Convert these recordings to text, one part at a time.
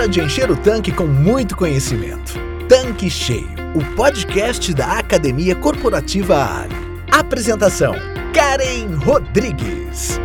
Hora de encher o tanque com muito conhecimento. Tanque Cheio, o podcast da Academia Corporativa Ali. Apresentação: Karen Rodrigues.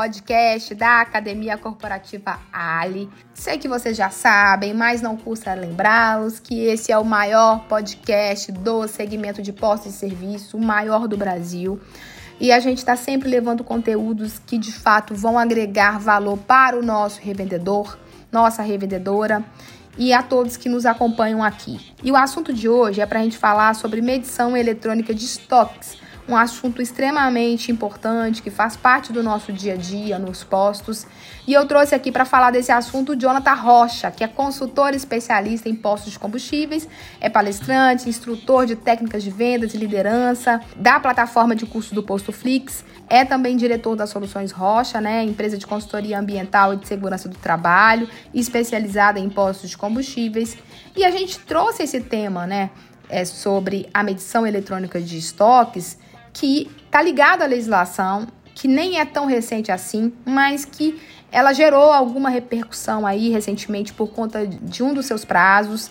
Podcast da Academia Corporativa Ali. Sei que vocês já sabem, mas não custa lembrá-los que esse é o maior podcast do segmento de postos de serviço, o maior do Brasil. E a gente está sempre levando conteúdos que de fato vão agregar valor para o nosso revendedor, nossa revendedora e a todos que nos acompanham aqui. E o assunto de hoje é para a gente falar sobre medição eletrônica de estoques um assunto extremamente importante que faz parte do nosso dia a dia nos postos. E eu trouxe aqui para falar desse assunto o Jonathan Rocha, que é consultor especialista em postos de combustíveis, é palestrante, instrutor de técnicas de vendas e liderança da plataforma de curso do Posto Flix, é também diretor das Soluções Rocha, né, empresa de consultoria ambiental e de segurança do trabalho, especializada em postos de combustíveis. E a gente trouxe esse tema, né, é sobre a medição eletrônica de estoques que está ligado à legislação, que nem é tão recente assim, mas que ela gerou alguma repercussão aí recentemente por conta de um dos seus prazos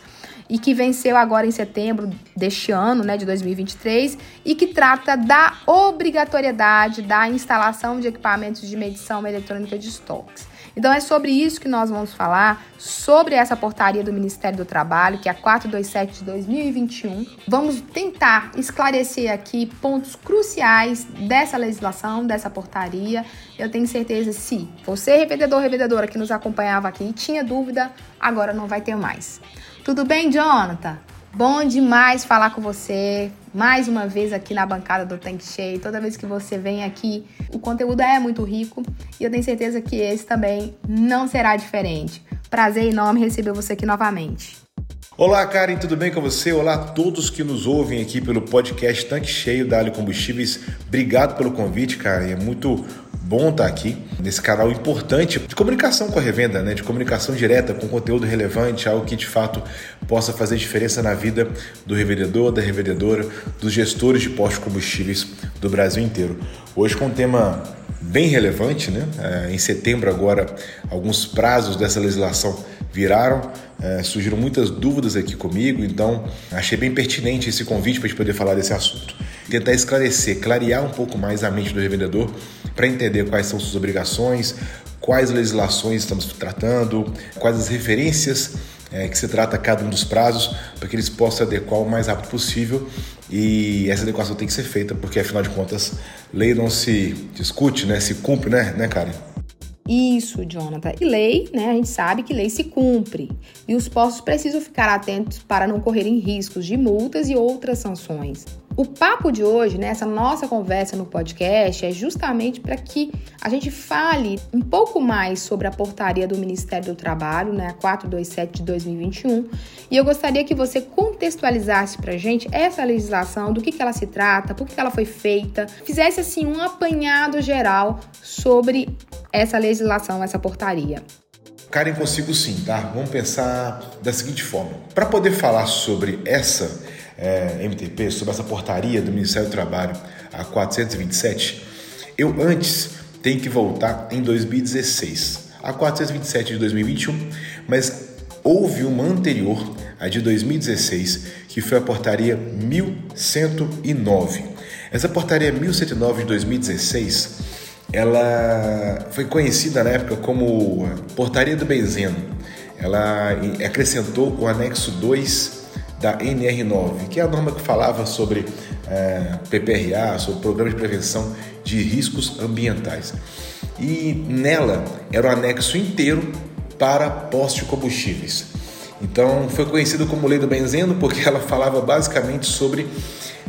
e que venceu agora em setembro deste ano, né, de 2023, e que trata da obrigatoriedade da instalação de equipamentos de medição eletrônica de estoques. Então é sobre isso que nós vamos falar, sobre essa portaria do Ministério do Trabalho, que é a 427 de 2021. Vamos tentar esclarecer aqui pontos cruciais dessa legislação, dessa portaria. Eu tenho certeza se você, revendedor, revendedora que nos acompanhava aqui, tinha dúvida, agora não vai ter mais. Tudo bem, Jonathan? Bom demais falar com você mais uma vez aqui na bancada do Tank Cheio. Toda vez que você vem aqui, o conteúdo é muito rico e eu tenho certeza que esse também não será diferente. Prazer enorme receber você aqui novamente. Olá, Karen, tudo bem com você? Olá a todos que nos ouvem aqui pelo podcast Tanque Cheio da Ali Combustíveis. Obrigado pelo convite, Karen. É muito bom estar aqui nesse canal importante de comunicação com a revenda, né? de comunicação direta, com conteúdo relevante, algo que de fato possa fazer diferença na vida do revendedor, da revendedora, dos gestores de postos combustíveis do Brasil inteiro. Hoje com um tema bem relevante, né? É, em setembro agora alguns prazos dessa legislação viraram, é, surgiram muitas dúvidas aqui comigo, então achei bem pertinente esse convite para a gente poder falar desse assunto. Tentar esclarecer, clarear um pouco mais a mente do revendedor para entender quais são suas obrigações, quais legislações estamos tratando, quais as referências é, que se trata cada um dos prazos, para que eles possam adequar o mais rápido possível. E essa adequação tem que ser feita, porque afinal de contas, lei não se discute, né? se cumpre, né, né Karen? Isso, Jonathan. E lei, né? A gente sabe que lei se cumpre. E os postos precisam ficar atentos para não correrem riscos de multas e outras sanções. O papo de hoje, nessa né, nossa conversa no podcast, é justamente para que a gente fale um pouco mais sobre a portaria do Ministério do Trabalho, né, 427 de 2021. E eu gostaria que você contextualizasse para a gente essa legislação, do que, que ela se trata, por que, que ela foi feita, fizesse assim um apanhado geral sobre essa legislação, essa portaria. Karen, consigo sim, tá? Vamos pensar da seguinte forma: para poder falar sobre essa é, MTP, sobre essa portaria do Ministério do Trabalho, a 427, eu antes tenho que voltar em 2016, a 427 de 2021, mas houve uma anterior, a de 2016, que foi a portaria 1109. Essa portaria 1109 de 2016, ela foi conhecida na época como portaria do benzeno. Ela acrescentou o anexo 2 da NR9, que é a norma que falava sobre é, PPRA, sobre Programa de Prevenção de Riscos Ambientais. E nela era o anexo inteiro para postos de combustíveis. Então foi conhecido como Lei do Benzeno porque ela falava basicamente sobre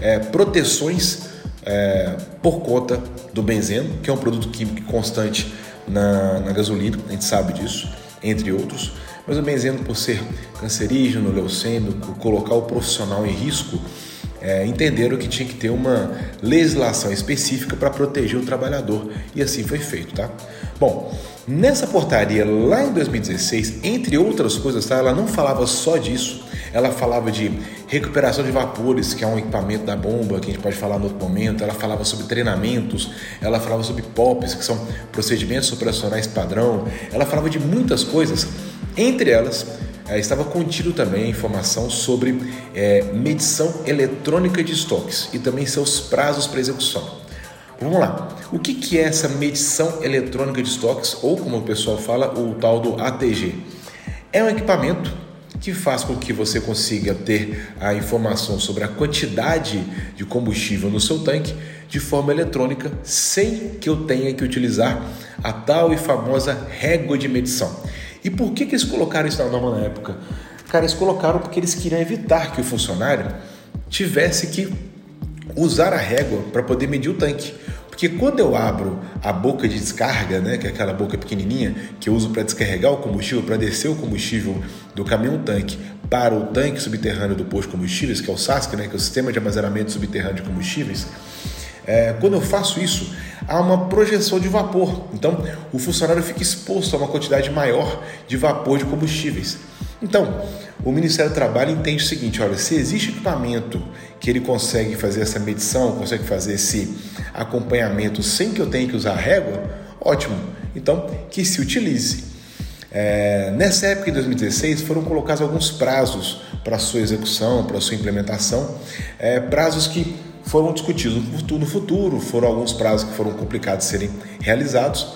é, proteções é, por conta do benzeno, que é um produto químico constante na, na gasolina, a gente sabe disso, entre outros. Mas o benzeno, por ser cancerígeno, leucêmico, colocar o profissional em risco, é, entenderam que tinha que ter uma legislação específica para proteger o trabalhador e assim foi feito, tá? Bom, Nessa portaria, lá em 2016, entre outras coisas, tá, ela não falava só disso, ela falava de recuperação de vapores, que é um equipamento da bomba, que a gente pode falar no outro momento, ela falava sobre treinamentos, ela falava sobre POPs, que são procedimentos operacionais padrão, ela falava de muitas coisas, entre elas é, estava contido também a informação sobre é, medição eletrônica de estoques e também seus prazos para execução. Vamos lá. O que, que é essa medição eletrônica de estoques, ou como o pessoal fala, o tal do ATG? É um equipamento que faz com que você consiga ter a informação sobre a quantidade de combustível no seu tanque de forma eletrônica, sem que eu tenha que utilizar a tal e famosa régua de medição. E por que, que eles colocaram isso na norma na época? Cara, eles colocaram porque eles queriam evitar que o funcionário tivesse que usar a régua para poder medir o tanque. Porque quando eu abro a boca de descarga, né, que é aquela boca pequenininha que eu uso para descarregar o combustível, para descer o combustível do caminhão-tanque para o tanque subterrâneo do posto de combustíveis, que é o SASC, né, que é o Sistema de Armazenamento Subterrâneo de Combustíveis, é, quando eu faço isso, há uma projeção de vapor. Então, o funcionário fica exposto a uma quantidade maior de vapor de combustíveis. Então, o Ministério do Trabalho entende o seguinte: olha, se existe equipamento que ele consegue fazer essa medição, consegue fazer esse acompanhamento sem que eu tenha que usar régua, ótimo. Então, que se utilize. É, nessa época, em 2016, foram colocados alguns prazos para sua execução, para sua implementação, é, prazos que foram discutidos no futuro, foram alguns prazos que foram complicados de serem realizados,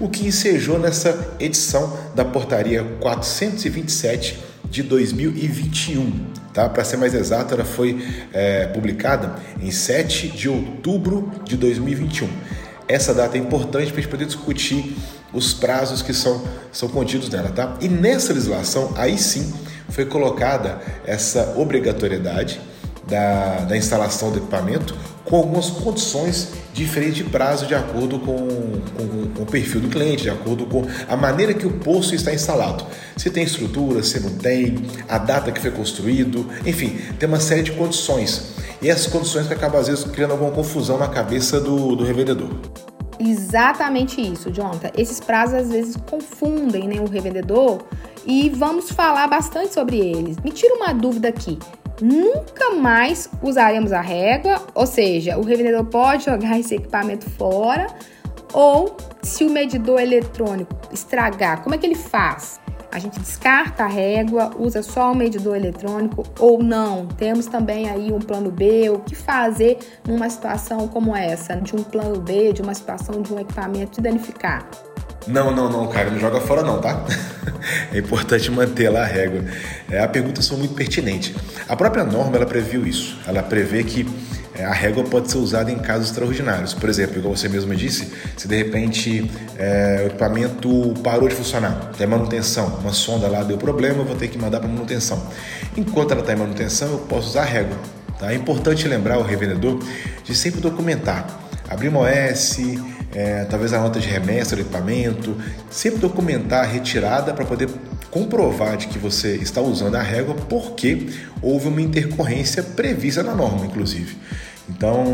o que ensejou nessa edição da Portaria 427 de 2021. Tá? Para ser mais exato, ela foi é, publicada em 7 de outubro de 2021. Essa data é importante para a gente poder discutir os prazos que são, são contidos nela. Tá? E nessa legislação, aí sim, foi colocada essa obrigatoriedade da, da instalação do equipamento com algumas condições diferentes de prazo de acordo com, com, com, o perfil do cliente, de acordo com a maneira que o poço está instalado. Se tem estrutura, se não tem, a data que foi construído, enfim, tem uma série de condições. E essas condições que acabam às vezes criando alguma confusão na cabeça do, do revendedor. Exatamente isso, Jonathan. Esses prazos às vezes confundem né, o revendedor e vamos falar bastante sobre eles. Me tira uma dúvida aqui nunca mais usaremos a régua, ou seja, o revendedor pode jogar esse equipamento fora, ou se o medidor eletrônico estragar, como é que ele faz? A gente descarta a régua, usa só o medidor eletrônico ou não? Temos também aí um plano B, o que fazer numa situação como essa, de um plano B, de uma situação de um equipamento se danificar? Não, não, não, cara, não joga fora não, tá? É importante manter lá a régua. É, a pergunta são muito pertinente. A própria norma, ela previu isso. Ela prevê que é, a régua pode ser usada em casos extraordinários. Por exemplo, igual você mesma disse, se de repente é, o equipamento parou de funcionar, tem manutenção, uma sonda lá deu problema, eu vou ter que mandar para manutenção. Enquanto ela está em manutenção, eu posso usar a régua. Tá? É importante lembrar o revendedor de sempre documentar. Abrir uma OS, é, talvez a nota de remessa do equipamento, sempre documentar a retirada para poder comprovar de que você está usando a régua porque houve uma intercorrência prevista na norma, inclusive. Então,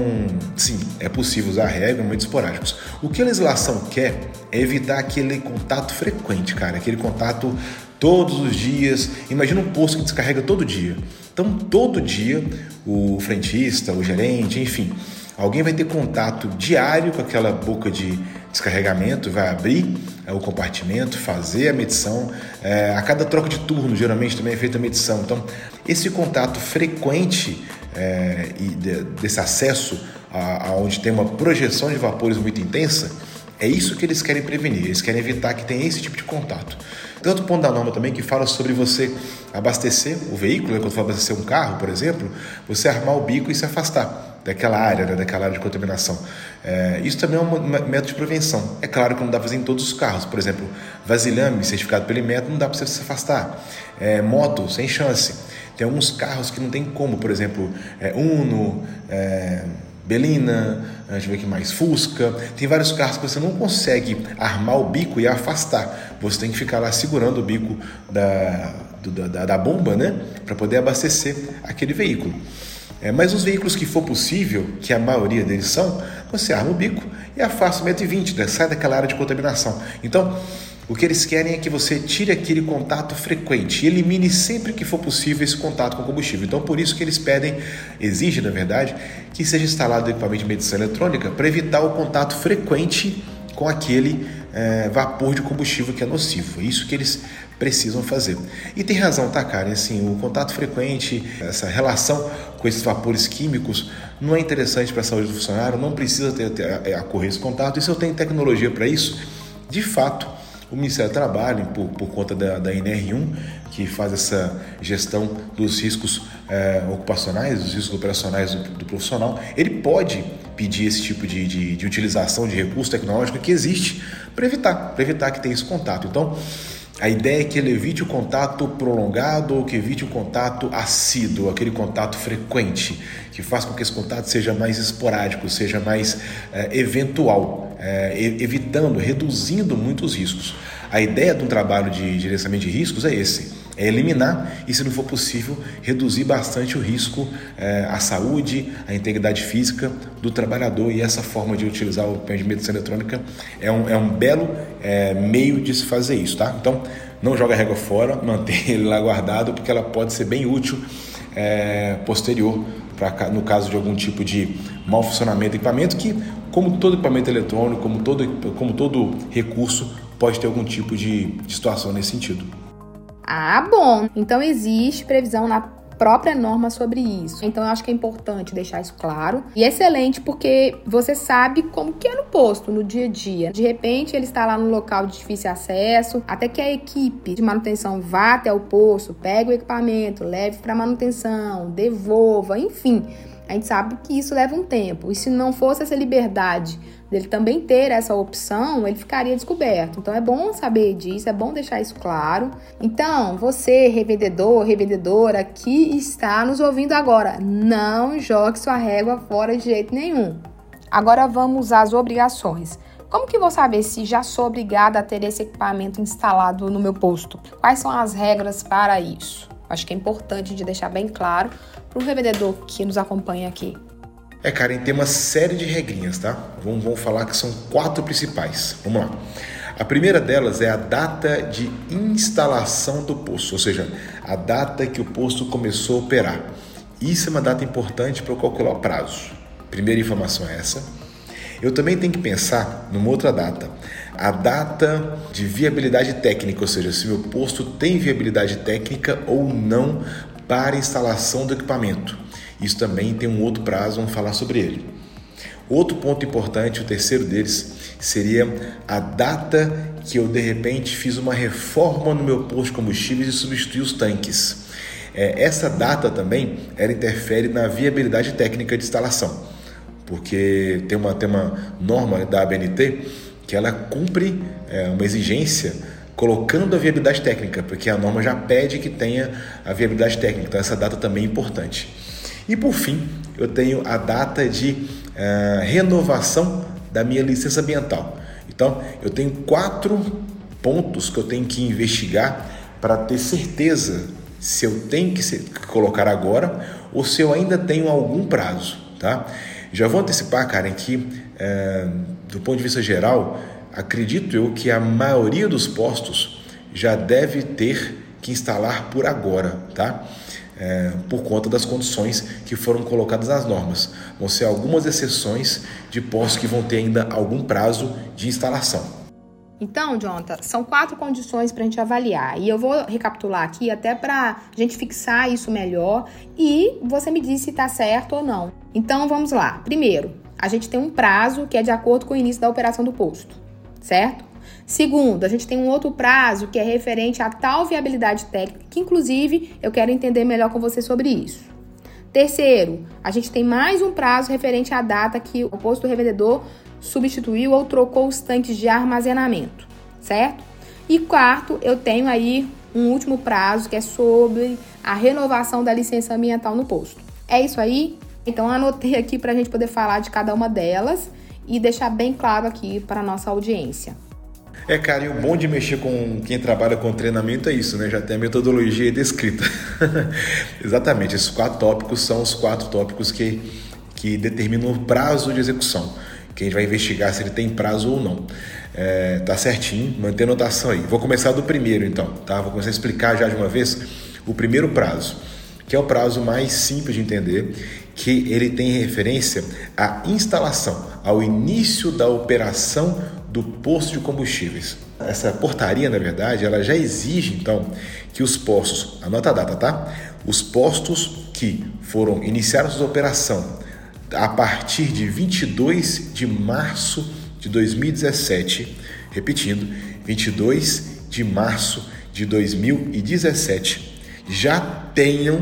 sim, é possível usar régua em momentos esporádicos. O que a legislação quer é evitar aquele contato frequente, cara, aquele contato todos os dias. Imagina um posto que descarrega todo dia. Então, todo dia, o frentista, o gerente, enfim, Alguém vai ter contato diário com aquela boca de descarregamento, vai abrir é, o compartimento, fazer a medição. É, a cada troca de turno, geralmente também é feita a medição. Então, esse contato frequente é, e de, desse acesso aonde a tem uma projeção de vapores muito intensa, é isso que eles querem prevenir. Eles querem evitar que tenha esse tipo de contato. Tem outro ponto da norma também que fala sobre você abastecer o veículo, né? quando for abastecer um carro, por exemplo, você armar o bico e se afastar daquela área, né, daquela área de contaminação. É, isso também é um método de prevenção. É claro que não dá para fazer em todos os carros. Por exemplo, vasilhame certificado pelo Inmetro não dá para você se afastar. É, moto, sem chance. Tem alguns carros que não tem como, por exemplo, é, Uno, é, Belina, deixa eu ver aqui mais, Fusca. Tem vários carros que você não consegue armar o bico e afastar. Você tem que ficar lá segurando o bico da, do, da, da bomba, né? Para poder abastecer aquele veículo. É, mas os veículos que for possível, que a maioria deles são, você arma o bico e afasta o 120, né? sai daquela área de contaminação. Então, o que eles querem é que você tire aquele contato frequente e elimine sempre que for possível esse contato com o combustível. Então, por isso que eles pedem, exigem, na verdade, que seja instalado equipamento de medição eletrônica para evitar o contato frequente com aquele é, vapor de combustível que é nocivo. É isso que eles precisam fazer. E tem razão, tá, cara? Assim, o contato frequente, essa relação com esses vapores químicos não é interessante para a saúde do funcionário, não precisa ter, ter, ocorrer esse contato. E se eu tenho tecnologia para isso, de fato, o Ministério do Trabalho, por, por conta da, da NR1, que faz essa gestão dos riscos é, ocupacionais, dos riscos operacionais do, do, profissional, ele pode pedir esse tipo de, de, de utilização de recurso tecnológico que existe para evitar, para evitar que tenha esse contato. Então, a ideia é que ele evite o contato prolongado ou que evite o contato assíduo, aquele contato frequente, que faz com que esse contato seja mais esporádico, seja mais é, eventual, é, evitando, reduzindo muitos riscos. A ideia de um trabalho de gerenciamento de riscos é esse é eliminar e, se não for possível, reduzir bastante o risco é, à saúde, à integridade física do trabalhador. E essa forma de utilizar o PEN de medicina eletrônica é um, é um belo é, meio de se fazer isso, tá? Então, não joga a régua fora, mantém ele lá guardado, porque ela pode ser bem útil é, posterior, pra, no caso de algum tipo de mau funcionamento do equipamento, que, como todo equipamento eletrônico, como todo, como todo recurso, pode ter algum tipo de, situação nesse sentido. Ah, bom. Então existe previsão na própria norma sobre isso. Então eu acho que é importante deixar isso claro. E excelente porque você sabe como que é no posto, no dia a dia. De repente ele está lá no local de difícil acesso, até que a equipe de manutenção vá até o posto, pegue o equipamento, leve para manutenção, devolva, enfim. A gente sabe que isso leva um tempo. E se não fosse essa liberdade dele também ter essa opção, ele ficaria descoberto. Então é bom saber disso, é bom deixar isso claro. Então, você, revendedor, revendedora que está nos ouvindo agora, não jogue sua régua fora de jeito nenhum. Agora vamos às obrigações. Como que vou saber se já sou obrigada a ter esse equipamento instalado no meu posto? Quais são as regras para isso? Acho que é importante de deixar bem claro para o revendedor que nos acompanha aqui. É, Karen, tem uma série de regrinhas, tá? Vamos, vamos falar que são quatro principais. Vamos lá. A primeira delas é a data de instalação do posto, ou seja, a data que o posto começou a operar. Isso é uma data importante para eu calcular o prazo. Primeira informação é essa. Eu também tenho que pensar numa outra data, a data de viabilidade técnica, ou seja, se meu posto tem viabilidade técnica ou não para instalação do equipamento. Isso também tem um outro prazo, vamos falar sobre ele. Outro ponto importante, o terceiro deles, seria a data que eu de repente fiz uma reforma no meu posto de combustíveis e substituí os tanques. É, essa data também ela interfere na viabilidade técnica de instalação, porque tem uma, tem uma norma da ABNT que ela cumpre é, uma exigência colocando a viabilidade técnica, porque a norma já pede que tenha a viabilidade técnica, então essa data também é importante. E por fim, eu tenho a data de uh, renovação da minha licença ambiental. Então, eu tenho quatro pontos que eu tenho que investigar para ter certeza se eu tenho que colocar agora ou se eu ainda tenho algum prazo, tá? Já vou antecipar, Karen, que uh, do ponto de vista geral, acredito eu que a maioria dos postos já deve ter que instalar por agora, tá? É, por conta das condições que foram colocadas nas normas. Vão ser algumas exceções de postos que vão ter ainda algum prazo de instalação. Então, Jonathan, são quatro condições para a gente avaliar. E eu vou recapitular aqui até para a gente fixar isso melhor e você me diz se está certo ou não. Então, vamos lá. Primeiro, a gente tem um prazo que é de acordo com o início da operação do posto, certo? Segundo, a gente tem um outro prazo que é referente a tal viabilidade técnica, que inclusive eu quero entender melhor com você sobre isso. Terceiro, a gente tem mais um prazo referente à data que o posto revendedor substituiu ou trocou os tanques de armazenamento, certo? E quarto, eu tenho aí um último prazo que é sobre a renovação da licença ambiental no posto. É isso aí? Então anotei aqui para a gente poder falar de cada uma delas e deixar bem claro aqui para nossa audiência. É, cara, e o bom de mexer com quem trabalha com treinamento é isso, né? Já tem a metodologia descrita. Exatamente, esses quatro tópicos são os quatro tópicos que, que determinam o prazo de execução. Que a gente vai investigar se ele tem prazo ou não. É, tá certinho, manter a anotação aí. Vou começar do primeiro então, tá? Vou começar a explicar já de uma vez o primeiro prazo, que é o prazo mais simples de entender, que ele tem referência à instalação, ao início da operação do posto de combustíveis. Essa portaria, na verdade, ela já exige então que os postos, anota a data, tá? Os postos que foram iniciados sua operação a partir de 22 de março de 2017, repetindo, 22 de março de 2017, já tenham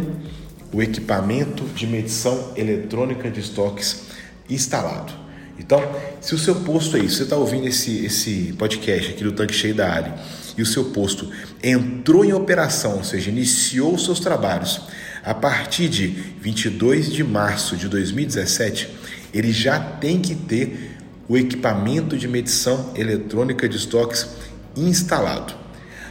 o equipamento de medição eletrônica de estoques instalado. Então, se o seu posto é isso, você está ouvindo esse, esse podcast aqui do Tanque Cheio da área, e o seu posto entrou em operação, ou seja, iniciou os seus trabalhos a partir de 22 de março de 2017, ele já tem que ter o equipamento de medição eletrônica de estoques instalado.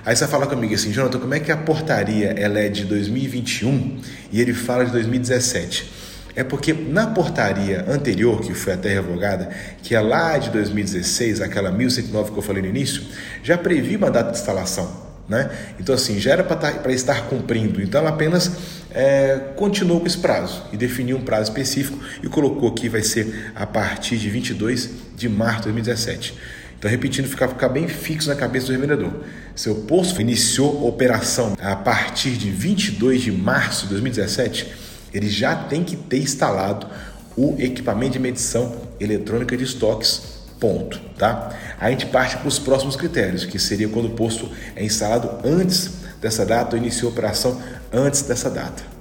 Aí você fala comigo assim, Jonathan, como é que a portaria ela é de 2021 e ele fala de 2017? É porque na portaria anterior, que foi até revogada, que é lá de 2016, aquela 1109 que eu falei no início, já previa uma data de instalação. Né? Então, assim, já era para tá, estar cumprindo. Então, ela apenas é, continuou com esse prazo e definiu um prazo específico e colocou que vai ser a partir de 22 de março de 2017. Então, repetindo, ficar, ficar bem fixo na cabeça do revendedor. Seu posto iniciou operação a partir de 22 de março de 2017 ele já tem que ter instalado o equipamento de medição eletrônica de estoques. Ponto, tá? A gente parte para os próximos critérios, que seria quando o posto é instalado antes dessa data ou iniciou a operação antes dessa data.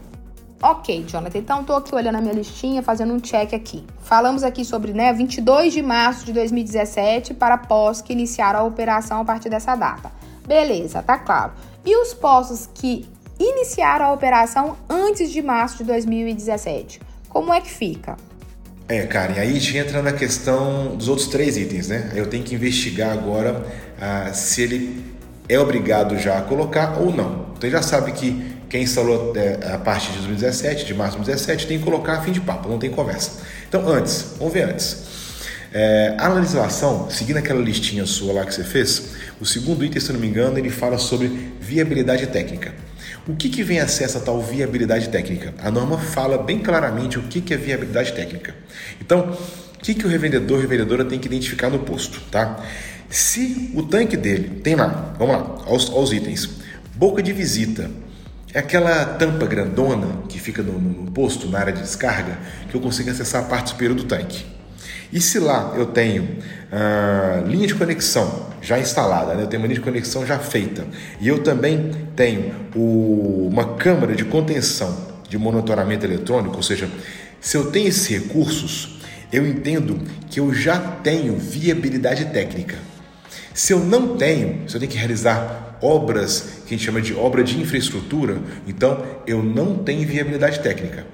Ok, Jonathan, então estou aqui olhando a minha listinha, fazendo um check aqui. Falamos aqui sobre né, 22 de março de 2017 para pós que iniciaram a operação a partir dessa data. Beleza, tá claro. E os postos que iniciaram a operação antes de março de 2017. Como é que fica? É, Karen, aí a gente entra na questão dos outros três itens, né? Eu tenho que investigar agora ah, se ele é obrigado já a colocar ou não. Então já sabe que quem instalou é, a partir de 2017, de março de 2017, tem que colocar a fim de papo, não tem conversa. Então, antes, vamos ver antes. É, a legislação, seguindo aquela listinha sua lá que você fez, o segundo item, se não me engano, ele fala sobre viabilidade técnica. O que, que vem a ser essa tal viabilidade técnica? A norma fala bem claramente o que, que é viabilidade técnica. Então, o que, que o revendedor, revendedora tem que identificar no posto, tá? Se o tanque dele tem lá, vamos lá, aos, aos itens, boca de visita, é aquela tampa grandona que fica no, no, posto, na área de descarga, que eu consigo acessar a parte superior do tanque. E se lá eu tenho ah, linha de conexão já instalada, né? eu tenho uma linha de conexão já feita, e eu também tenho o, uma câmara de contenção de monitoramento eletrônico, ou seja, se eu tenho esses recursos, eu entendo que eu já tenho viabilidade técnica. Se eu não tenho, se eu tenho que realizar obras que a gente chama de obra de infraestrutura, então eu não tenho viabilidade técnica.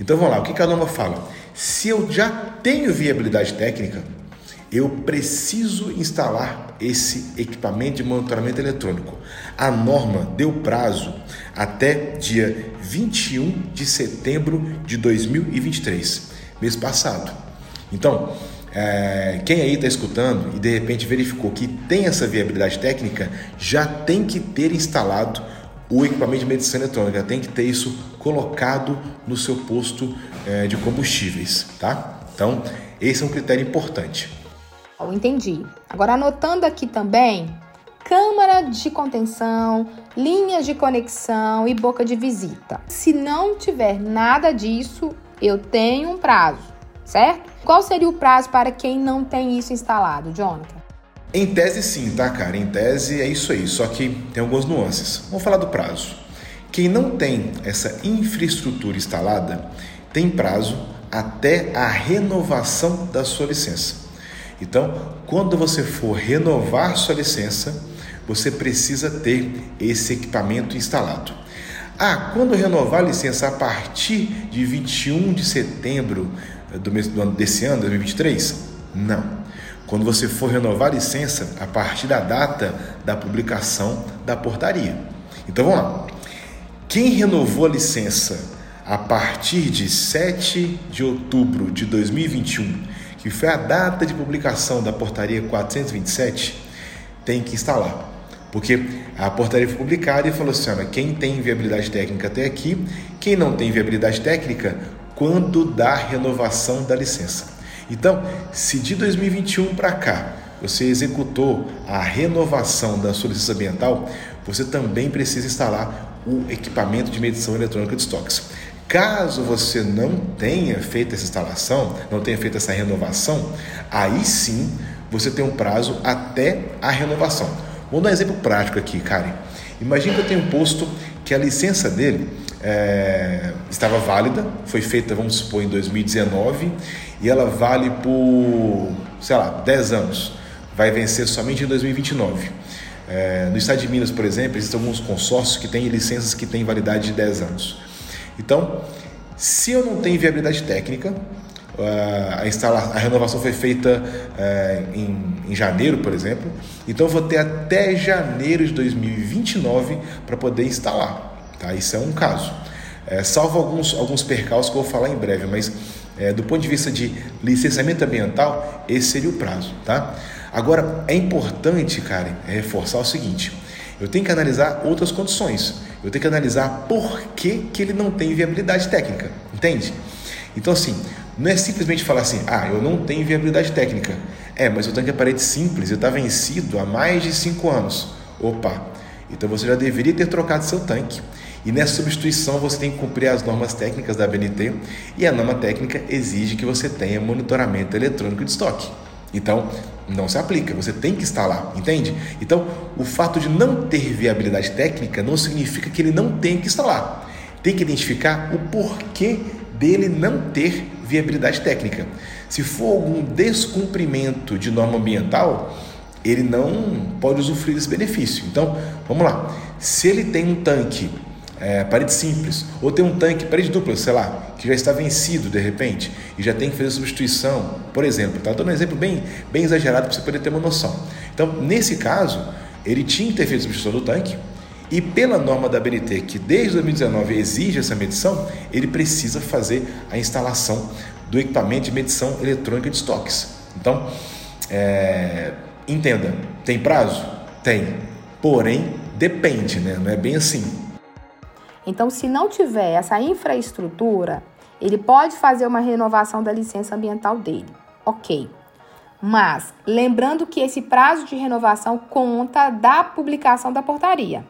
Então vamos lá, o que a norma fala? Se eu já tenho viabilidade técnica, eu preciso instalar esse equipamento de monitoramento eletrônico. A norma deu prazo até dia 21 de setembro de 2023, mês passado. Então, é, quem aí está escutando e de repente verificou que tem essa viabilidade técnica, já tem que ter instalado o equipamento de medição eletrônica, tem que ter isso colocado no seu posto é, de combustíveis, tá? Então, esse é um critério importante. Entendi. Agora, anotando aqui também, câmara de contenção, linhas de conexão e boca de visita. Se não tiver nada disso, eu tenho um prazo, certo? Qual seria o prazo para quem não tem isso instalado, Jonathan? Em tese, sim, tá, cara? Em tese é isso aí, só que tem algumas nuances. Vamos falar do prazo. Quem não tem essa infraestrutura instalada tem prazo até a renovação da sua licença. Então, quando você for renovar sua licença, você precisa ter esse equipamento instalado. Ah, quando renovar a licença a partir de 21 de setembro do mês, do ano, desse ano, 2023? Não. Quando você for renovar a licença a partir da data da publicação da portaria. Então vamos lá. Quem renovou a licença a partir de 7 de outubro de 2021, que foi a data de publicação da portaria 427, tem que instalar. Porque a portaria foi publicada e falou assim: olha, quem tem viabilidade técnica até aqui, quem não tem viabilidade técnica, quando da renovação da licença. Então, se de 2021 para cá você executou a renovação da sua licença ambiental, você também precisa instalar o equipamento de medição eletrônica de estoques. Caso você não tenha feito essa instalação, não tenha feito essa renovação, aí sim você tem um prazo até a renovação. Vou dar um exemplo prático aqui, Karen. Imagine que eu tenho um posto que a licença dele é, estava válida, foi feita, vamos supor, em 2019, e ela vale por, sei lá, 10 anos. Vai vencer somente em 2029. É, no estado de Minas, por exemplo, existem alguns consórcios que têm licenças que têm validade de 10 anos. Então, se eu não tenho viabilidade técnica, a, instala, a renovação foi feita é, em, em janeiro, por exemplo. Então vou ter até janeiro de 2029 para poder instalar. Tá? Isso é um caso. É, salvo alguns, alguns percalços que eu vou falar em breve, mas é, do ponto de vista de licenciamento ambiental, esse seria o prazo. Tá? Agora, é importante, Karen, reforçar o seguinte: eu tenho que analisar outras condições. Eu tenho que analisar por que, que ele não tem viabilidade técnica, entende? Então, assim, não é simplesmente falar assim, ah, eu não tenho viabilidade técnica. É, mas o tanque é parede simples e está vencido há mais de 5 anos. Opa, então você já deveria ter trocado seu tanque. E nessa substituição você tem que cumprir as normas técnicas da BNT e a norma técnica exige que você tenha monitoramento eletrônico de estoque. Então, não se aplica, você tem que instalar, entende? Então, o fato de não ter viabilidade técnica não significa que ele não tem que instalar. Tem que identificar o porquê dele não ter viabilidade técnica. Se for algum descumprimento de norma ambiental, ele não pode usufruir desse benefício. Então, vamos lá. Se ele tem um tanque é, parede simples, ou tem um tanque parede dupla, sei lá, que já está vencido de repente e já tem que fazer substituição, por exemplo, tá dando um exemplo bem, bem exagerado para você poder ter uma noção. Então, nesse caso, ele tinha que ter feito substituição do tanque e pela norma da BNT, que desde 2019 exige essa medição, ele precisa fazer a instalação do equipamento de medição eletrônica de estoques. Então, é, entenda, tem prazo? Tem. Porém, depende, né? Não é bem assim. Então, se não tiver essa infraestrutura, ele pode fazer uma renovação da licença ambiental dele. Ok. Mas, lembrando que esse prazo de renovação conta da publicação da portaria.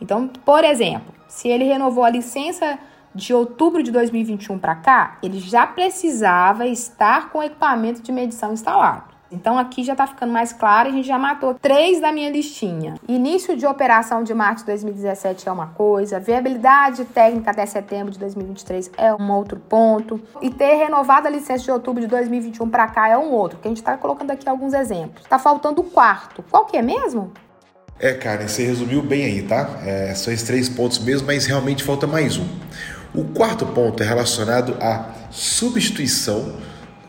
Então, por exemplo, se ele renovou a licença de outubro de 2021 para cá, ele já precisava estar com o equipamento de medição instalado. Então aqui já está ficando mais claro, a gente já matou três da minha listinha. Início de operação de março de 2017 é uma coisa, viabilidade técnica até setembro de 2023 é um outro ponto, e ter renovado a licença de outubro de 2021 para cá é um outro, que a gente está colocando aqui alguns exemplos. Está faltando o quarto. Qual que é mesmo? É, Karen, você resumiu bem aí, tá? É, são esses três pontos mesmo, mas realmente falta mais um. O quarto ponto é relacionado à substituição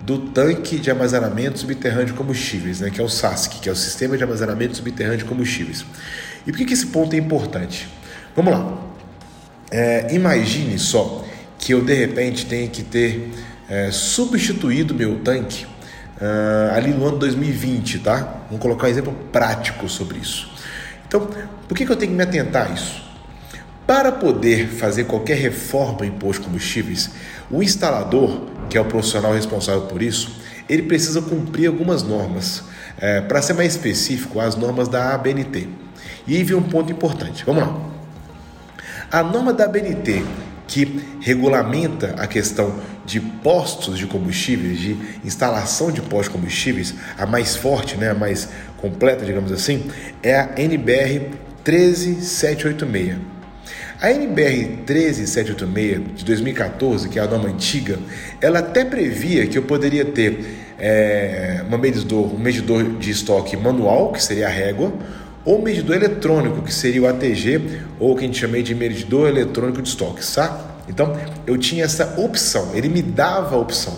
do tanque de armazenamento subterrâneo de combustíveis, né, que é o SASC, que é o Sistema de Armazenamento Subterrâneo de Combustíveis. E por que, que esse ponto é importante? Vamos lá. É, imagine só que eu de repente tenha que ter é, substituído meu tanque uh, ali no ano 2020, tá? Vamos colocar um exemplo prático sobre isso. Então, por que, que eu tenho que me atentar a isso? Para poder fazer qualquer reforma em posto de combustíveis, o instalador que é o profissional responsável por isso, ele precisa cumprir algumas normas. É, Para ser mais específico, as normas da ABNT. E aí vem um ponto importante. Vamos lá. A norma da ABNT que regulamenta a questão de postos de combustíveis, de instalação de postos de combustíveis, a mais forte, né, a mais completa, digamos assim, é a NBR 13786. A NBR 13786 de 2014, que é a norma antiga, ela até previa que eu poderia ter é, uma medidor, um medidor de estoque manual, que seria a régua, ou medidor eletrônico, que seria o ATG, ou que a gente chama de medidor eletrônico de estoque, tá? Então, eu tinha essa opção, ele me dava a opção.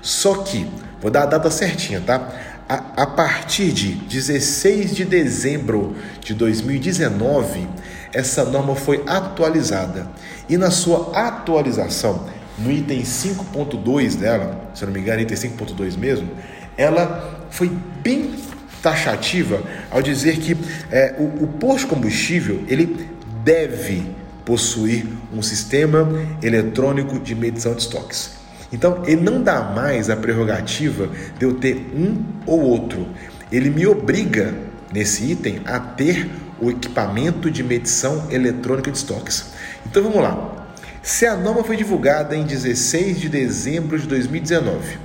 Só que, vou dar a data certinha, tá? a, a partir de 16 de dezembro de 2019, essa norma foi atualizada. E na sua atualização, no item 5.2 dela, se eu não me engano, item 5.2 mesmo, ela foi bem taxativa ao dizer que é, o, o posto combustível ele deve possuir um sistema eletrônico de medição de estoques. Então, ele não dá mais a prerrogativa de eu ter um ou outro. Ele me obriga, nesse item, a ter o equipamento de medição eletrônica de estoques. Então, vamos lá. Se a norma foi divulgada em 16 de dezembro de 2019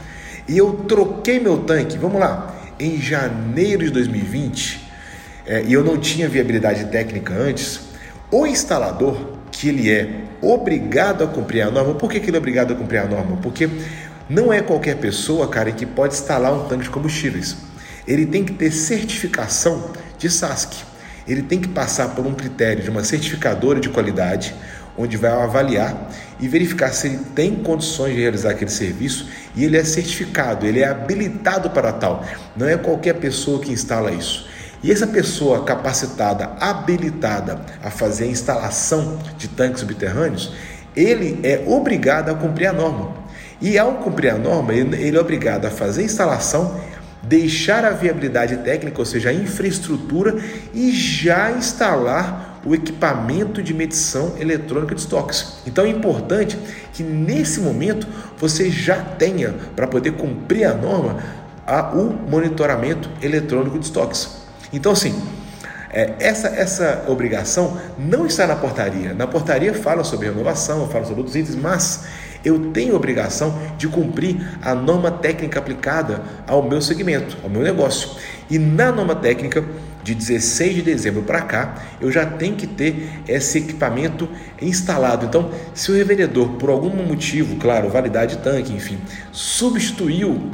e eu troquei meu tanque, vamos lá, em janeiro de 2020, é, e eu não tinha viabilidade técnica antes, o instalador, que ele é obrigado a cumprir a norma, por que, que ele é obrigado a cumprir a norma? Porque não é qualquer pessoa, cara, que pode instalar um tanque de combustíveis. Ele tem que ter certificação de SASC. Ele tem que passar por um critério de uma certificadora de qualidade, onde vai avaliar e verificar se ele tem condições de realizar aquele serviço e ele é certificado, ele é habilitado para tal. Não é qualquer pessoa que instala isso. E essa pessoa capacitada, habilitada a fazer a instalação de tanques subterrâneos, ele é obrigado a cumprir a norma. E ao cumprir a norma, ele é obrigado a fazer a instalação, deixar a viabilidade técnica, ou seja, a infraestrutura, e já instalar o equipamento de medição eletrônica de estoques. Então é importante que nesse momento você já tenha, para poder cumprir a norma, a, o monitoramento eletrônico de estoques. Então, assim, é, essa, essa obrigação não está na portaria. Na portaria fala sobre renovação, fala sobre outros itens, mas eu tenho obrigação de cumprir a norma técnica aplicada ao meu segmento, ao meu negócio. E na norma técnica de 16 de dezembro para cá, eu já tenho que ter esse equipamento instalado. Então, se o revendedor, por algum motivo, claro, validade de tanque, enfim, substituiu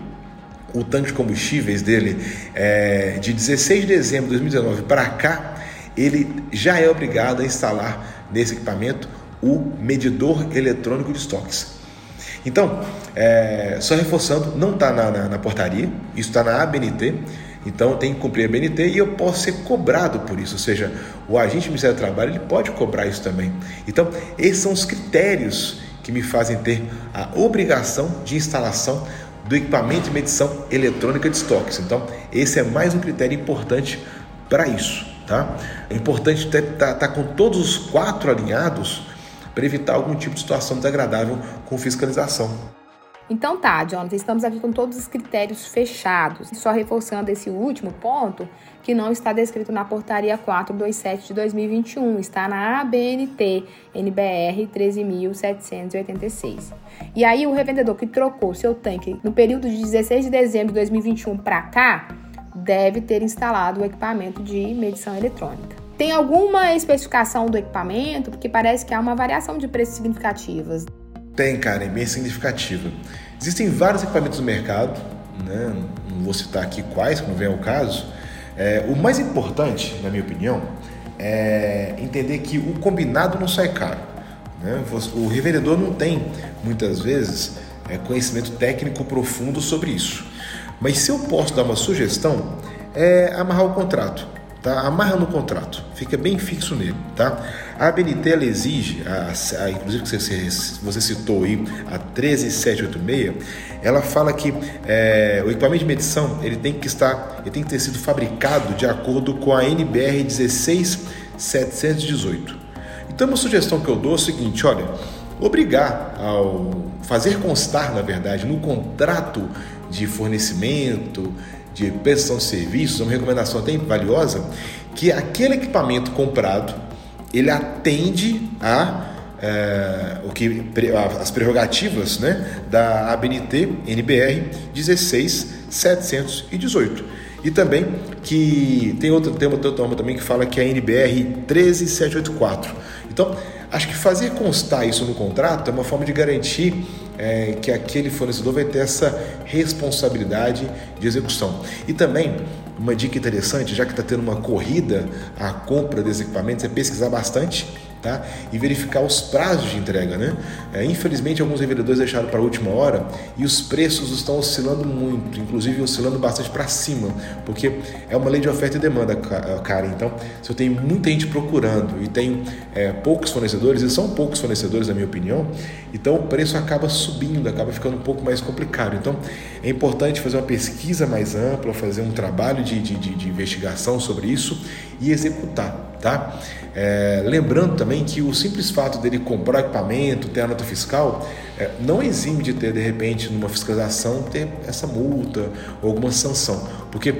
o tanque de combustíveis dele é, de 16 de dezembro de 2019 para cá, ele já é obrigado a instalar nesse equipamento o medidor eletrônico de estoques. Então, é, só reforçando, não está na, na, na, portaria, isso está na ABNT, então tenho que cumprir a ABNT e eu posso ser cobrado por isso, ou seja, o agente do Ministério do Trabalho ele pode cobrar isso também. Então, esses são os critérios que me fazem ter a obrigação de instalação do equipamento de medição eletrônica de estoques. Então, esse é mais um critério importante para isso. Tá? É importante estar tá, tá com todos os quatro alinhados para evitar algum tipo de situação desagradável com fiscalização. Então tá, Jonathan, estamos aqui com todos os critérios fechados. Só reforçando esse último ponto, que não está descrito na portaria 427 de 2021, está na ABNT NBR 13.786. E aí o revendedor que trocou seu tanque no período de 16 de dezembro de 2021 para cá, deve ter instalado o equipamento de medição eletrônica. Tem alguma especificação do equipamento? Porque parece que há uma variação de preços significativas. Tem, cara, é bem significativa. Existem vários equipamentos no mercado, né? não vou citar aqui quais, como vem ao caso. É, o mais importante, na minha opinião, é entender que o combinado não sai caro. Né? O revendedor não tem, muitas vezes, é, conhecimento técnico profundo sobre isso. Mas se eu posso dar uma sugestão, é amarrar o contrato. Tá? Amarra no contrato, fica bem fixo nele. Tá? A ABNT ela exige, a, a, inclusive que você, você citou aí, a 13786, ela fala que é, o equipamento de medição ele tem que estar, ele tem que ter sido fabricado de acordo com a NBR 16718. Então, uma sugestão que eu dou é o seguinte: olha, obrigar ao fazer constar, na verdade, no contrato de fornecimento, de prestação de serviços, uma recomendação até valiosa, que aquele equipamento comprado ele atende a é, o que as prerrogativas né, da ABNT NBR 16718 e também que tem outra tem outra norma também que fala que é a NBR 13784 então acho que fazer constar isso no contrato é uma forma de garantir é, que aquele fornecedor vai ter essa responsabilidade de execução. E também, uma dica interessante, já que está tendo uma corrida à compra desses equipamentos, é pesquisar bastante tá? E verificar os prazos de entrega, né? É, infelizmente, alguns revendedores deixaram para a última hora e os preços estão oscilando muito, inclusive oscilando bastante para cima, porque é uma lei de oferta e demanda, cara. Então, se eu tenho muita gente procurando e tenho é, poucos fornecedores, e são poucos fornecedores, na minha opinião, então o preço acaba subindo, acaba ficando um pouco mais complicado. Então, é importante fazer uma pesquisa mais ampla, fazer um trabalho de, de, de investigação sobre isso e executar, tá? É, lembrando também que o simples fato dele comprar equipamento, ter a nota fiscal, é, não exime de ter, de repente, numa fiscalização, ter essa multa ou alguma sanção. Porque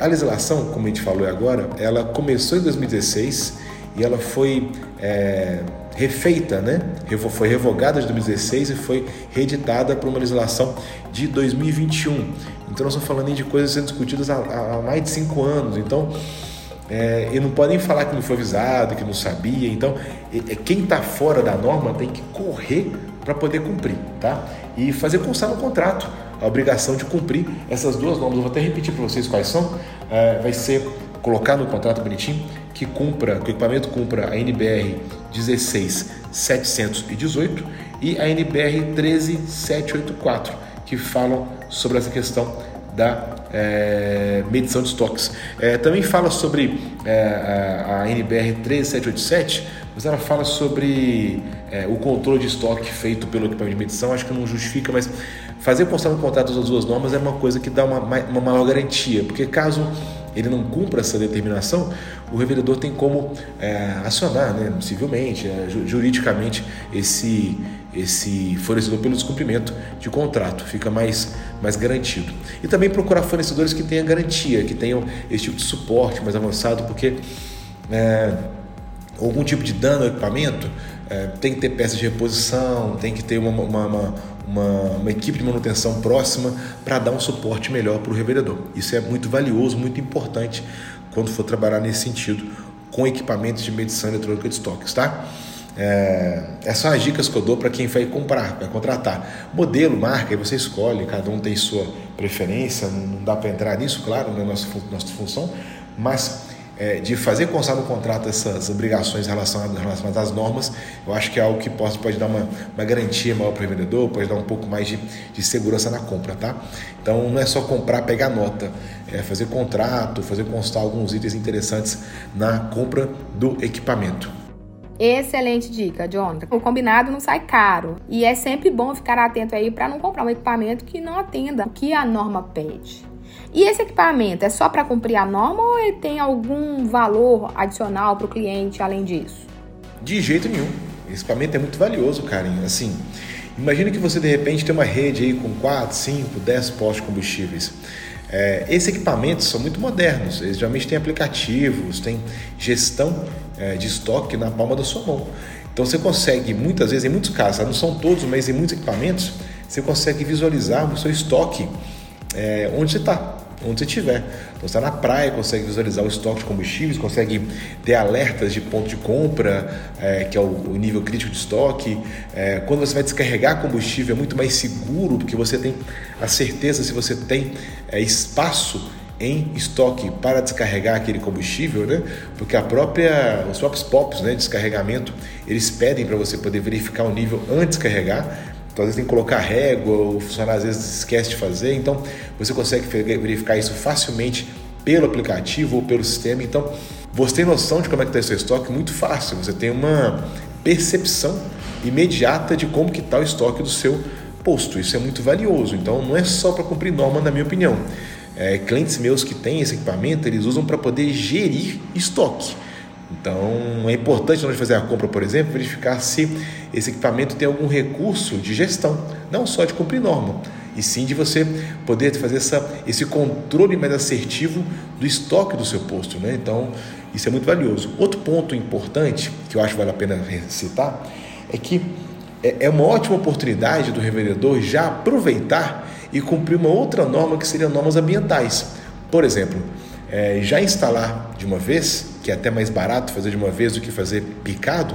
a legislação, como a gente falou agora, ela começou em 2016 e ela foi é, refeita, né? foi revogada de 2016 e foi reeditada para uma legislação de 2021. Então nós estamos falando de coisas sendo discutidas há, há mais de cinco anos. Então é, e não podem falar que não foi avisado, que não sabia. Então, é, quem está fora da norma tem que correr para poder cumprir, tá? E fazer constar no contrato a obrigação de cumprir essas duas normas. Eu vou até repetir para vocês quais são. É, vai ser colocar no contrato bonitinho que cumpra, que o equipamento cumpra a NBR 16718 e a NBR 13784, que falam sobre essa questão da é, medição de estoques. É, também fala sobre é, a, a, NBR 13787, mas ela fala sobre é, o controle de estoque feito pelo equipamento de medição. Acho que não justifica, mas fazer constar no contrato das duas normas é uma coisa que dá uma, uma maior garantia, porque caso ele não cumpra essa determinação, o revendedor tem como é, acionar né, civilmente, é, juridicamente, esse, esse fornecedor pelo descumprimento de contrato, fica mais, mais garantido. E também procurar fornecedores que tenham garantia, que tenham esse tipo de suporte mais avançado, porque é, algum tipo de dano ao equipamento é, tem que ter peças de reposição, tem que ter uma, uma, uma uma, uma equipe de manutenção próxima para dar um suporte melhor para o revendedor. Isso é muito valioso, muito importante quando for trabalhar nesse sentido com equipamentos de medição eletrônica de estoques, tá? É, essas são as dicas que eu dou para quem vai comprar, vai contratar. Modelo, marca, aí você escolhe, cada um tem sua preferência, não dá para entrar nisso, claro, não é nossa, nossa função, mas é, de fazer constar no contrato essas obrigações relacionadas, relacionadas às normas, eu acho que é algo que pode, pode dar uma, uma garantia maior para o vendedor, pode dar um pouco mais de, de segurança na compra, tá? Então não é só comprar, pegar nota, é fazer contrato, fazer constar alguns itens interessantes na compra do equipamento. Excelente dica, Jonathan. O combinado não sai caro e é sempre bom ficar atento aí para não comprar um equipamento que não atenda o que a norma pede. E esse equipamento é só para cumprir a norma ou ele tem algum valor adicional para o cliente além disso? De jeito nenhum. Esse equipamento é muito valioso, Karen. Assim, imagina que você de repente tem uma rede aí com 4, 5, 10 postos combustíveis. É, esses equipamentos são muito modernos, eles geralmente têm aplicativos, têm gestão é, de estoque na palma da sua mão. Então você consegue, muitas vezes, em muitos casos, não são todos, mas em muitos equipamentos, você consegue visualizar o seu estoque é, onde você está onde você estiver. Então, você está na praia, consegue visualizar o estoque de combustíveis, consegue ter alertas de ponto de compra, é, que é o, o, nível crítico de estoque. É, quando você vai descarregar combustível, é muito mais seguro, porque você tem a certeza se você tem é, espaço em estoque para descarregar aquele combustível, né? Porque a própria, os próprios POPs né, de descarregamento, eles pedem para você poder verificar o nível antes de carregar então, às vezes tem que colocar régua, o funcionário às vezes esquece de fazer. Então, você consegue verificar isso facilmente pelo aplicativo ou pelo sistema. Então, você tem noção de como é que está seu estoque muito fácil. Você tem uma percepção imediata de como que está o estoque do seu posto. Isso é muito valioso. Então, não é só para cumprir norma, na minha opinião. É, clientes meus que têm esse equipamento, eles usam para poder gerir estoque. Então, é importante de fazer a compra, por exemplo, verificar se esse equipamento tem algum recurso de gestão, não só de cumprir norma, e sim de você poder fazer essa, esse controle mais assertivo do estoque do seu posto. Né? Então, isso é muito valioso. Outro ponto importante, que eu acho que vale a pena citar, é que é, é uma ótima oportunidade do revendedor já aproveitar e cumprir uma outra norma que seriam normas ambientais. Por exemplo, é, já instalar de uma vez, que é até mais barato fazer de uma vez do que fazer picado,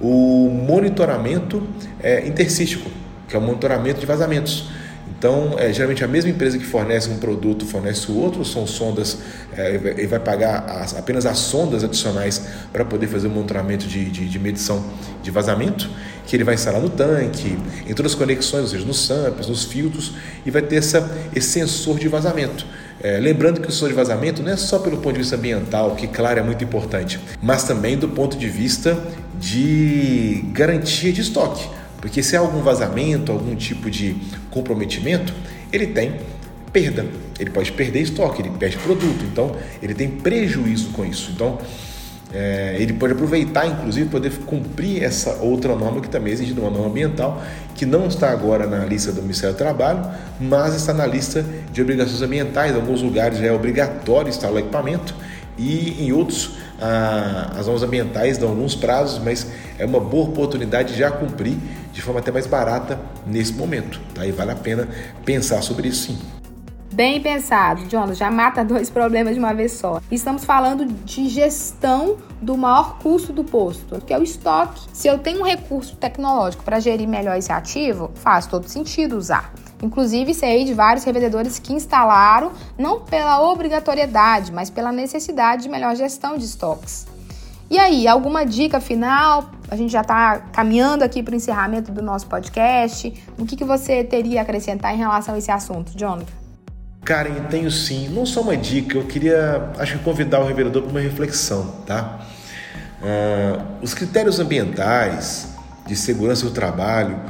o monitoramento é, interstístico, que é o monitoramento de vazamentos. Então, é, geralmente a mesma empresa que fornece um produto fornece o outro, são sondas, é, ele vai pagar as, apenas as sondas adicionais para poder fazer o monitoramento de, de, de, medição de vazamento, que ele vai instalar no tanque, em todas as conexões, ou seja, nos samples, nos filtros, e vai ter essa, esse sensor de vazamento. É, lembrando que o sensor de vazamento não é só pelo ponto de vista ambiental, que claro é muito importante, mas também do ponto de vista de garantia de estoque. Porque se há algum vazamento, algum tipo de comprometimento, ele tem perda. Ele pode perder estoque, ele perde produto, então ele tem prejuízo com isso. Então é, ele pode aproveitar, inclusive, poder cumprir essa outra norma que também exige uma norma ambiental, que não está agora na lista do Ministério do Trabalho, mas está na lista de obrigações ambientais. Em alguns lugares já é obrigatório instalar o equipamento e em outros ah, as normas ambientais dão alguns prazos, mas é uma boa oportunidade de já cumprir de forma até mais barata nesse momento. Tá? E vale a pena pensar sobre isso sim. Bem pensado, Jonas, já mata dois problemas de uma vez só. Estamos falando de gestão do maior custo do posto, que é o estoque. Se eu tenho um recurso tecnológico para gerir melhor esse ativo, faz todo sentido usar. Inclusive, sei de vários revendedores que instalaram não pela obrigatoriedade, mas pela necessidade de melhor gestão de estoques. E aí, alguma dica final? A gente já está caminhando aqui para o encerramento do nosso podcast. O que, que você teria a acrescentar em relação a esse assunto, Jonathan? Karen, tenho sim. Não só uma dica, eu queria, acho que convidar o revendedor para uma reflexão, tá? Uh, os critérios ambientais de segurança do trabalho,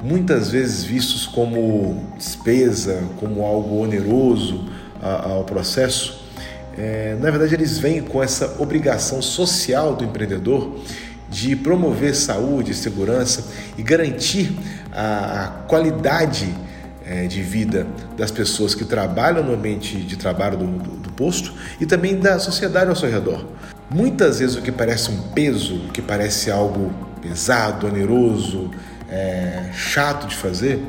muitas vezes vistos como despesa, como algo oneroso ao processo, é, na verdade eles vêm com essa obrigação social do empreendedor de promover saúde, segurança e garantir a, a qualidade é, de vida das pessoas que trabalham no ambiente de trabalho do, do, do, posto e também da sociedade ao seu redor. Muitas vezes o que parece um peso, o que parece algo pesado, oneroso, é, chato de fazer,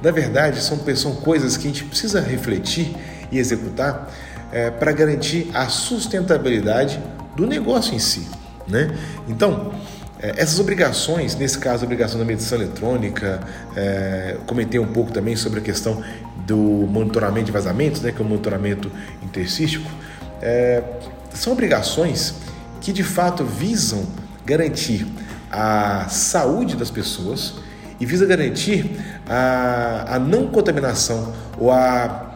na verdade são, são coisas que a gente precisa refletir e executar é, para garantir a sustentabilidade do negócio em si. Né? Então, é, essas obrigações, nesse caso a obrigação da medição eletrônica, é, comentei um pouco também sobre a questão do monitoramento de vazamentos, né, que é o monitoramento intercístico, é, são obrigações que de fato visam garantir a saúde das pessoas e visa garantir a, a não contaminação ou a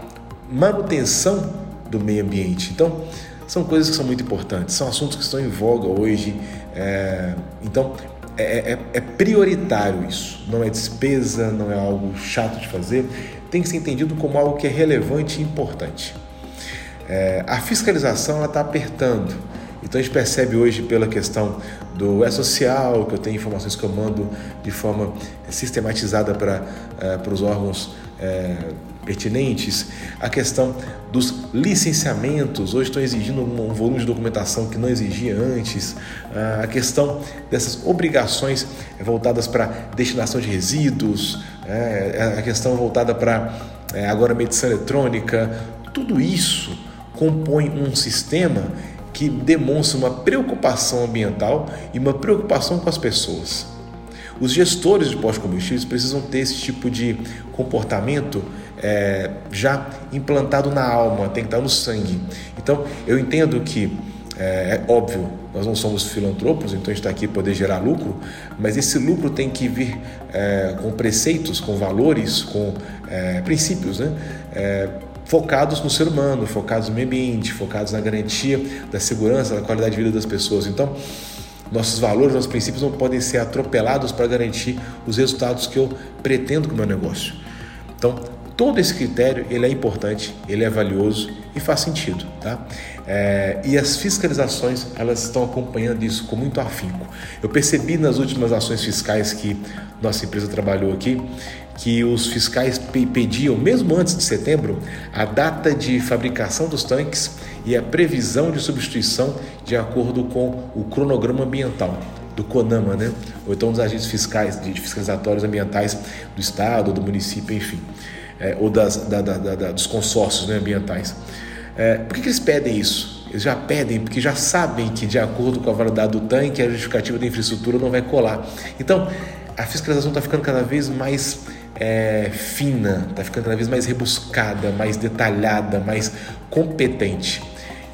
manutenção do meio ambiente. Então, são coisas que são muito importantes, são assuntos que estão em voga hoje. É, então, é, é, é, prioritário isso. Não é despesa, não é algo chato de fazer. Tem que ser entendido como algo que é relevante e importante. É, a fiscalização está apertando. Então a gente percebe hoje pela questão do E-Social, que eu tenho informações que eu mando de forma sistematizada para uh, os órgãos uh, pertinentes, a questão dos licenciamentos, hoje estão exigindo um volume de documentação que não exigia antes, uh, a questão dessas obrigações voltadas para destinação de resíduos, a questão voltada para agora medição eletrônica, tudo isso compõe um sistema que demonstra uma preocupação ambiental e uma preocupação com as pessoas. Os gestores de pós-combustíveis precisam ter esse tipo de comportamento é, já implantado na alma, tem que estar no sangue. Então, eu entendo que é, é, óbvio, nós não somos filantropos, então a gente está aqui para poder gerar lucro, mas esse lucro tem que vir é, com preceitos, com valores, com é, princípios, né? É, focados no ser humano, focados no meio ambiente, focados na garantia da segurança, da qualidade de vida das pessoas. Então, nossos valores, nossos princípios não podem ser atropelados para garantir os resultados que eu pretendo com o meu negócio. Então, todo esse critério ele é importante, ele é valioso e faz sentido, tá? É, e as fiscalizações elas estão acompanhando isso com muito afinco. Eu percebi nas últimas ações fiscais que nossa empresa trabalhou aqui que os fiscais pediam, mesmo antes de setembro, a data de fabricação dos tanques e a previsão de substituição de acordo com o cronograma ambiental do CONAMA, né? ou então dos agentes fiscais, de fiscalizatórios ambientais do Estado, do município, enfim, é, ou das, da, da, da, dos consórcios né, ambientais. É, por que, que eles pedem isso? Eles já pedem porque já sabem que, de acordo com a validade do tanque, a justificativa da infraestrutura não vai colar. Então, a fiscalização está ficando cada vez mais é, fina, está ficando cada vez mais rebuscada, mais detalhada, mais competente.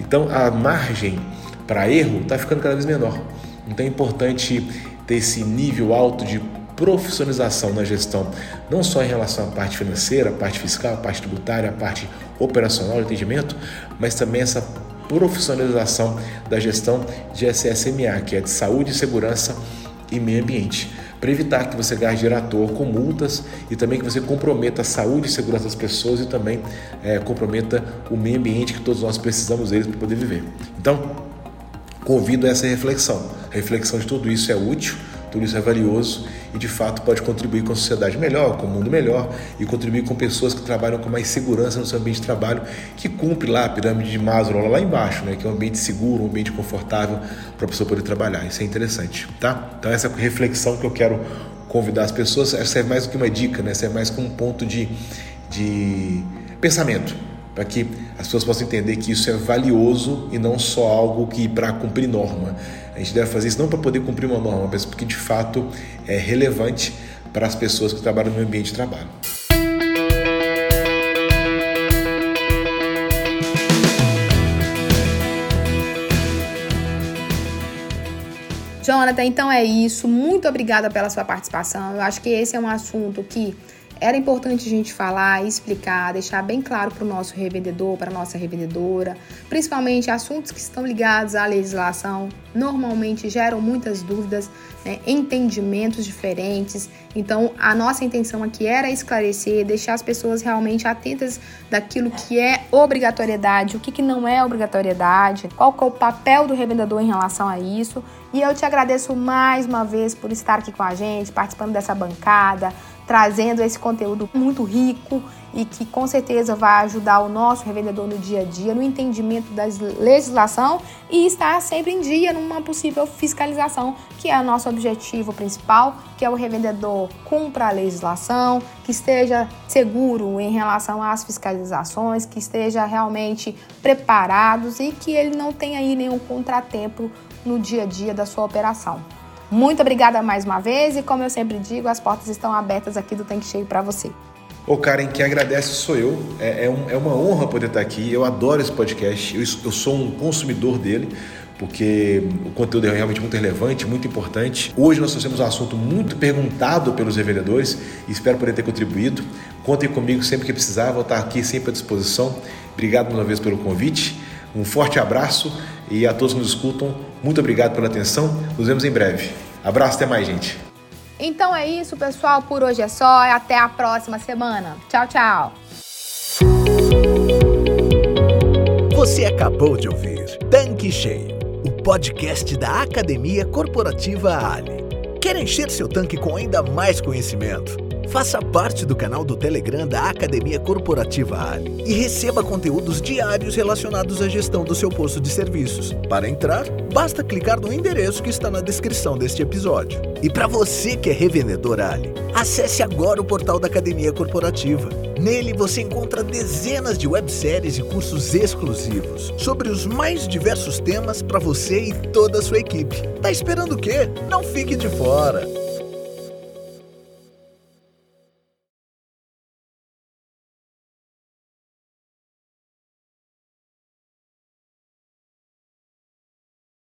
Então a margem para erro está ficando cada vez menor. Então é importante ter esse nível alto de profissionalização na gestão, não só em relação à parte financeira, à parte fiscal, à parte tributária, à parte operacional atendimento, mas também essa profissionalização da gestão de SSMA, que é de saúde, segurança e meio ambiente, para evitar que você gaste toa com multas e também que você comprometa a saúde e segurança das pessoas e também é, comprometa o meio ambiente que todos nós precisamos deles para poder viver. Então, convido a essa reflexão. A reflexão de tudo isso é útil tudo isso é valioso e de fato pode contribuir com a sociedade melhor, com o mundo melhor e contribuir com pessoas que trabalham com mais segurança no seu ambiente de trabalho, que cumpre lá a pirâmide de Maslow lá embaixo, né, que é um ambiente seguro, um ambiente confortável para a pessoa poder trabalhar. Isso é interessante, tá? Então essa reflexão que eu quero convidar as pessoas serve mais do que uma dica, né? Serve mais como um ponto de, de pensamento para que as pessoas possam entender que isso é valioso e não só algo que para cumprir norma. A gente deve fazer isso não para poder cumprir uma norma, mas porque de fato é relevante para as pessoas que trabalham no ambiente de trabalho. Jonathan, então é isso. Muito obrigada pela sua participação. Eu acho que esse é um assunto que era importante a gente falar, explicar, deixar bem claro para o nosso revendedor, para a nossa revendedora, principalmente assuntos que estão ligados à legislação, normalmente geram muitas dúvidas, né, entendimentos diferentes. Então, a nossa intenção aqui era esclarecer, deixar as pessoas realmente atentas daquilo que é obrigatoriedade, o que, que não é obrigatoriedade, qual é o papel do revendedor em relação a isso. E eu te agradeço mais uma vez por estar aqui com a gente, participando dessa bancada trazendo esse conteúdo muito rico e que com certeza vai ajudar o nosso revendedor no dia a dia, no entendimento da legislação e estar sempre em dia numa possível fiscalização, que é o nosso objetivo principal, que é o revendedor cumpra a legislação, que esteja seguro em relação às fiscalizações, que esteja realmente preparados e que ele não tenha aí nenhum contratempo no dia a dia da sua operação. Muito obrigada mais uma vez e, como eu sempre digo, as portas estão abertas aqui do Tanque Cheio para você. Ô Karen, quem agradece sou eu. É, é, um, é, uma honra poder estar aqui. Eu adoro esse podcast. Eu, eu, sou um consumidor dele, porque o conteúdo é realmente muito relevante, muito importante. Hoje nós trouxemos um assunto muito perguntado pelos revendedores e espero poder ter contribuído. Contem comigo sempre que precisar, vou estar aqui sempre à disposição. Obrigado mais uma vez pelo convite. Um forte abraço e a todos que nos escutam, muito obrigado pela atenção. Nos vemos em breve. Abraço, até mais, gente. Então é isso, pessoal. Por hoje é só. Até a próxima semana. Tchau, tchau. Você acabou de ouvir Tanque Cheio, o podcast da Academia Corporativa Ali. Quer encher seu tanque com ainda mais conhecimento? Faça parte do canal do Telegram da Academia Corporativa Ali e receba conteúdos diários relacionados à gestão do seu posto de serviços. Para entrar, basta clicar no endereço que está na descrição deste episódio. E para você que é revendedor Ali, acesse agora o portal da Academia Corporativa. Nele você encontra dezenas de webséries e cursos exclusivos sobre os mais diversos temas para você e toda a sua equipe. Tá esperando o quê? Não fique de fora!